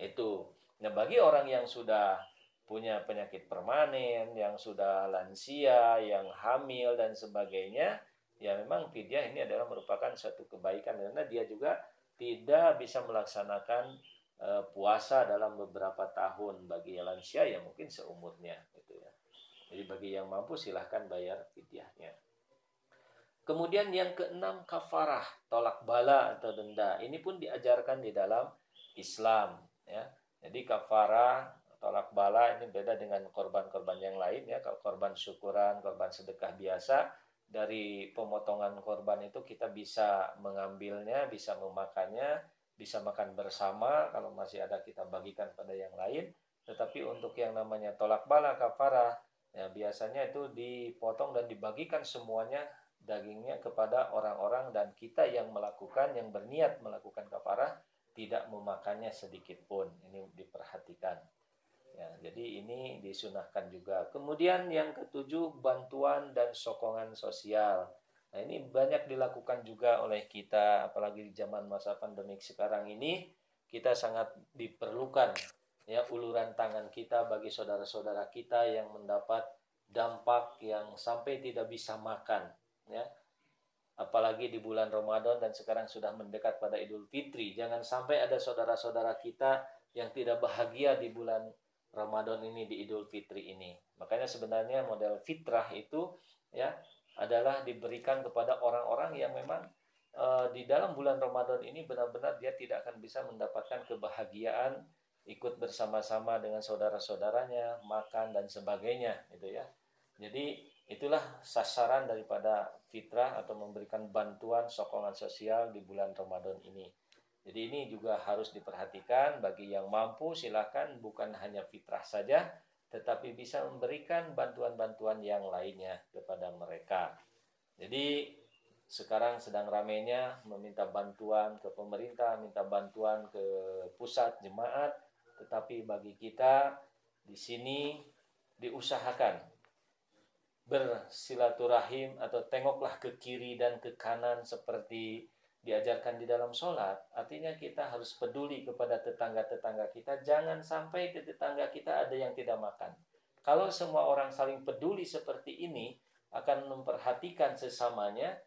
Itu. Nah, bagi orang yang sudah punya penyakit permanen, yang sudah lansia, yang hamil dan sebagainya, ya memang fidyah ini adalah merupakan satu kebaikan karena dia juga tidak bisa melaksanakan e, puasa dalam beberapa tahun bagi lansia ya mungkin seumurnya gitu ya. Jadi bagi yang mampu silahkan bayar fidyahnya. Kemudian yang keenam kafarah, tolak bala atau denda. Ini pun diajarkan di dalam Islam ya. Jadi kafarah, tolak bala ini beda dengan korban-korban yang lain ya. Kalau korban syukuran, korban sedekah biasa dari pemotongan korban itu kita bisa mengambilnya, bisa memakannya, bisa makan bersama kalau masih ada kita bagikan pada yang lain. Tetapi untuk yang namanya tolak bala kafarah ya biasanya itu dipotong dan dibagikan semuanya dagingnya kepada orang-orang dan kita yang melakukan yang berniat melakukan kafarah tidak memakannya sedikit pun. Ini diperhatikan. Ya jadi ini disunahkan juga. Kemudian yang ketujuh bantuan dan sokongan sosial. Nah ini banyak dilakukan juga oleh kita apalagi di zaman masa pandemik sekarang ini. Kita sangat diperlukan ya uluran tangan kita bagi saudara-saudara kita yang mendapat dampak yang sampai tidak bisa makan ya. Apalagi di bulan Ramadan dan sekarang sudah mendekat pada Idul Fitri. Jangan sampai ada saudara-saudara kita yang tidak bahagia di bulan Ramadan ini di Idul Fitri ini. Makanya sebenarnya model fitrah itu ya adalah diberikan kepada orang-orang yang memang e, di dalam bulan Ramadan ini benar-benar dia tidak akan bisa mendapatkan kebahagiaan ikut bersama-sama dengan saudara-saudaranya makan dan sebagainya gitu ya. Jadi Itulah sasaran daripada fitrah atau memberikan bantuan sokongan sosial di bulan Ramadan ini. Jadi ini juga harus diperhatikan bagi yang mampu silahkan bukan hanya fitrah saja tetapi bisa memberikan bantuan-bantuan yang lainnya kepada mereka. Jadi sekarang sedang ramainya meminta bantuan ke pemerintah, minta bantuan ke pusat jemaat, tetapi bagi kita di sini diusahakan bersilaturahim atau tengoklah ke kiri dan ke kanan seperti diajarkan di dalam sholat artinya kita harus peduli kepada tetangga-tetangga kita. Jangan sampai di tetangga kita ada yang tidak makan. Kalau semua orang saling peduli seperti ini akan memperhatikan sesamanya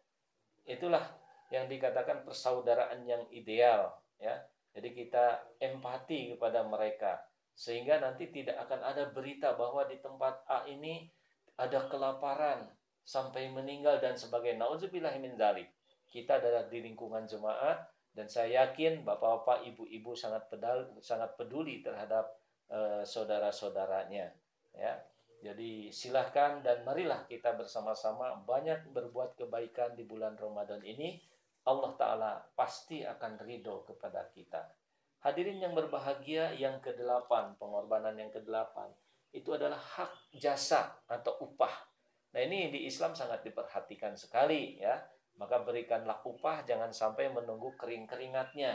itulah yang dikatakan persaudaraan yang ideal ya. Jadi kita empati kepada mereka sehingga nanti tidak akan ada berita bahwa di tempat A ini ada kelaparan sampai meninggal dan sebagainya. Nauzubillah min dzalik. Kita adalah di lingkungan jemaat dan saya yakin bapak-bapak, ibu-ibu sangat pedal, sangat peduli terhadap uh, saudara-saudaranya. ya jadi silahkan dan marilah kita bersama-sama banyak berbuat kebaikan di bulan Ramadan ini. Allah Ta'ala pasti akan ridho kepada kita. Hadirin yang berbahagia yang kedelapan, pengorbanan yang kedelapan, itu adalah hak jasa atau upah. Nah ini di Islam sangat diperhatikan sekali ya. Maka berikanlah upah, jangan sampai menunggu kering-keringatnya.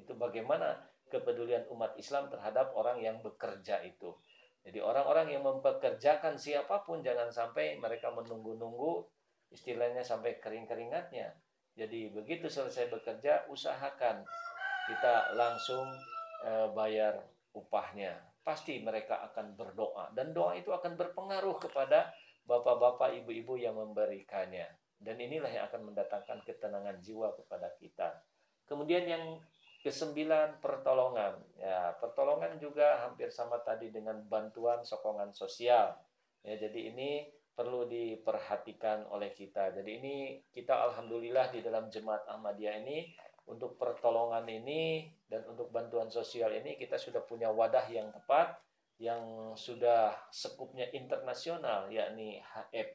Itu bagaimana kepedulian umat Islam terhadap orang yang bekerja itu. Jadi orang-orang yang mempekerjakan siapa pun jangan sampai mereka menunggu-nunggu istilahnya sampai kering-keringatnya. Jadi begitu selesai bekerja usahakan kita langsung e, bayar upahnya. Pasti mereka akan berdoa dan doa itu akan berpengaruh kepada bapak-bapak, ibu-ibu yang memberikannya. Dan inilah yang akan mendatangkan ketenangan jiwa kepada kita. Kemudian yang Kesembilan, pertolongan. Ya, pertolongan juga hampir sama tadi dengan bantuan sokongan sosial. Ya, jadi ini perlu diperhatikan oleh kita. Jadi ini kita alhamdulillah di dalam jemaat Ahmadiyah ini untuk pertolongan ini dan untuk bantuan sosial ini kita sudah punya wadah yang tepat yang sudah sekupnya internasional yakni HF.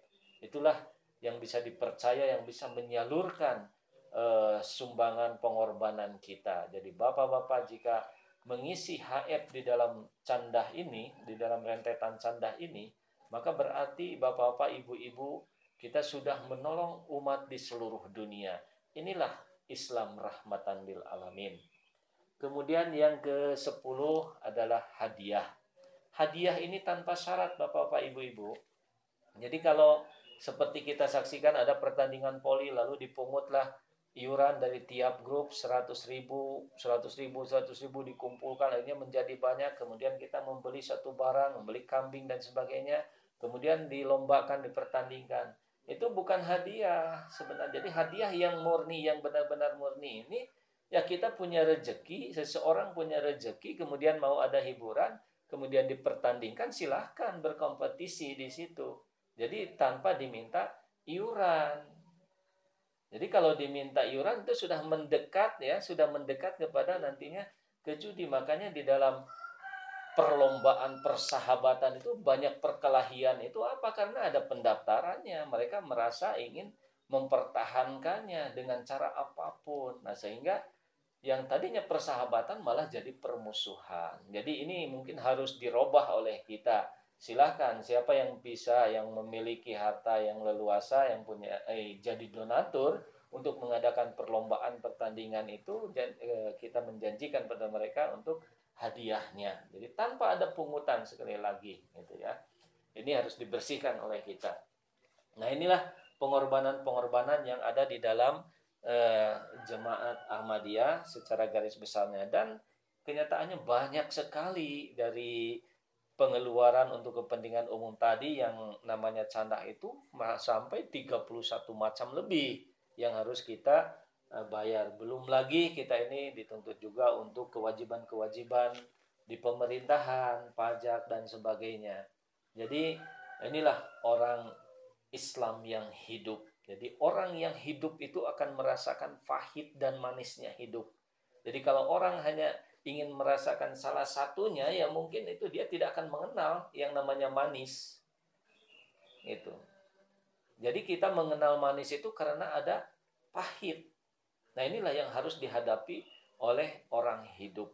Itulah yang bisa dipercaya yang bisa menyalurkan uh, sumbangan pengorbanan kita. Jadi bapak-bapak jika mengisi HF di dalam candah ini, di dalam rentetan candah ini, maka berarti bapak-bapak, ibu-ibu kita sudah menolong umat di seluruh dunia. Inilah Islam rahmatan lil alamin. Kemudian yang ke-10 adalah hadiah. Hadiah ini tanpa syarat Bapak-bapak, Ibu-ibu. Jadi kalau seperti kita saksikan ada pertandingan poli lalu dipungutlah iuran dari tiap grup 100 ribu, 100 ribu, 100 ribu dikumpulkan akhirnya menjadi banyak kemudian kita membeli satu barang, membeli kambing dan sebagainya kemudian dilombakan, dipertandingkan itu bukan hadiah sebenarnya. Jadi hadiah yang murni, yang benar-benar murni ini ya kita punya rejeki, seseorang punya rejeki kemudian mau ada hiburan kemudian dipertandingkan silahkan berkompetisi di situ. Jadi tanpa diminta iuran. Jadi kalau diminta iuran itu sudah mendekat ya, sudah mendekat kepada nantinya ke judi. Makanya di dalam perlombaan persahabatan itu banyak perkelahian itu apa? Karena ada pendaftarannya. Mereka merasa ingin mempertahankannya dengan cara apa pun. Nah, sehingga yang tadinya persahabatan malah jadi permusuhan. Jadi ini mungkin harus dirubah oleh kita silahkan siapa yang bisa yang memiliki harta yang leluasa yang punya eh, jadi donatur untuk mengadakan perlombaan pertandingan itu eh, kita menjanjikan pada mereka untuk hadiahnya. Jadi tanpa ada pungutan sekali lagi gitu ya. Ini harus dibersihkan oleh kita. Nah inilah pengorbanan-pengorbanan yang ada di dalam eh, jemaat Ahmadiyah secara garis besarnya. Dan kenyataannya banyak sekali dari pengeluaran untuk kepentingan umum tadi yang namanya canda itu sampai 31 macam lebih yang harus kita bayar. Belum lagi kita ini dituntut juga untuk kewajiban-kewajiban di pemerintahan, pajak dan sebagainya. Jadi inilah orang Islam yang hidup. Jadi orang yang hidup itu akan merasakan pahit dan manisnya hidup. Jadi kalau orang hanya ingin merasakan salah satunya ya mungkin itu dia tidak akan mengenal yang namanya manis itu jadi kita mengenal manis itu karena ada pahit nah inilah yang harus dihadapi oleh orang hidup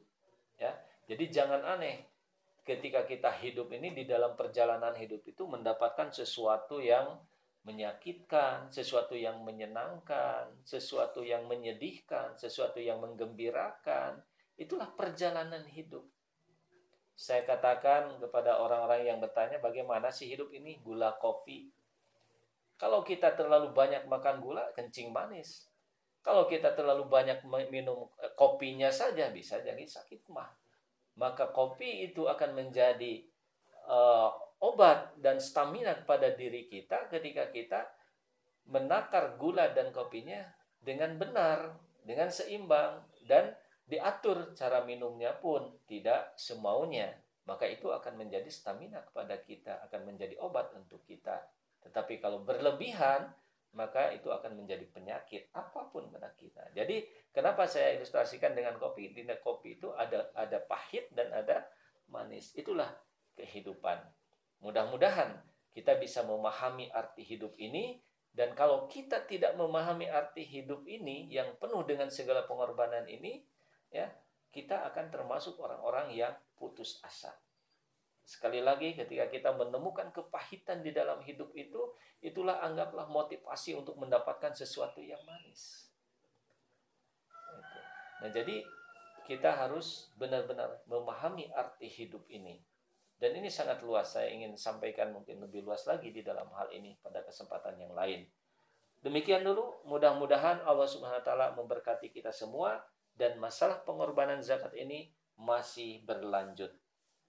ya jadi jangan aneh ketika kita hidup ini di dalam perjalanan hidup itu mendapatkan sesuatu yang menyakitkan, sesuatu yang menyenangkan, sesuatu yang menyedihkan, sesuatu yang menggembirakan, Itulah perjalanan hidup. Saya katakan kepada orang-orang yang bertanya bagaimana sih hidup ini gula kopi. Kalau kita terlalu banyak makan gula, kencing manis. Kalau kita terlalu banyak minum eh, kopinya saja bisa jadi sakit mah. Maka kopi itu akan menjadi uh, obat dan stamina kepada diri kita ketika kita menakar gula dan kopinya dengan benar, dengan seimbang dan diatur cara minumnya pun tidak semaunya maka itu akan menjadi stamina kepada kita akan menjadi obat untuk kita tetapi kalau berlebihan maka itu akan menjadi penyakit apa pun pada kita. Jadi kenapa saya ilustrasikan dengan kopi? Di kopi itu ada ada pahit dan ada manis. Itulah kehidupan. Mudah-mudahan kita bisa memahami arti hidup ini dan kalau kita tidak memahami arti hidup ini yang penuh dengan segala pengorbanan ini, ya, kita akan termasuk orang-orang yang putus asa. Sekali lagi ketika kita menemukan kepahitan di dalam hidup itu, itulah anggaplah motivasi untuk mendapatkan sesuatu yang manis. Nah, jadi kita harus benar-benar memahami arti hidup ini. Dan ini sangat luas, saya ingin sampaikan mungkin lebih luas lagi di dalam hal ini pada kesempatan yang lain. Demikian dulu, mudah-mudahan Allah Subhanahu wa taala memberkati kita semua dan masalah pengorbanan zakat ini masih berlanjut.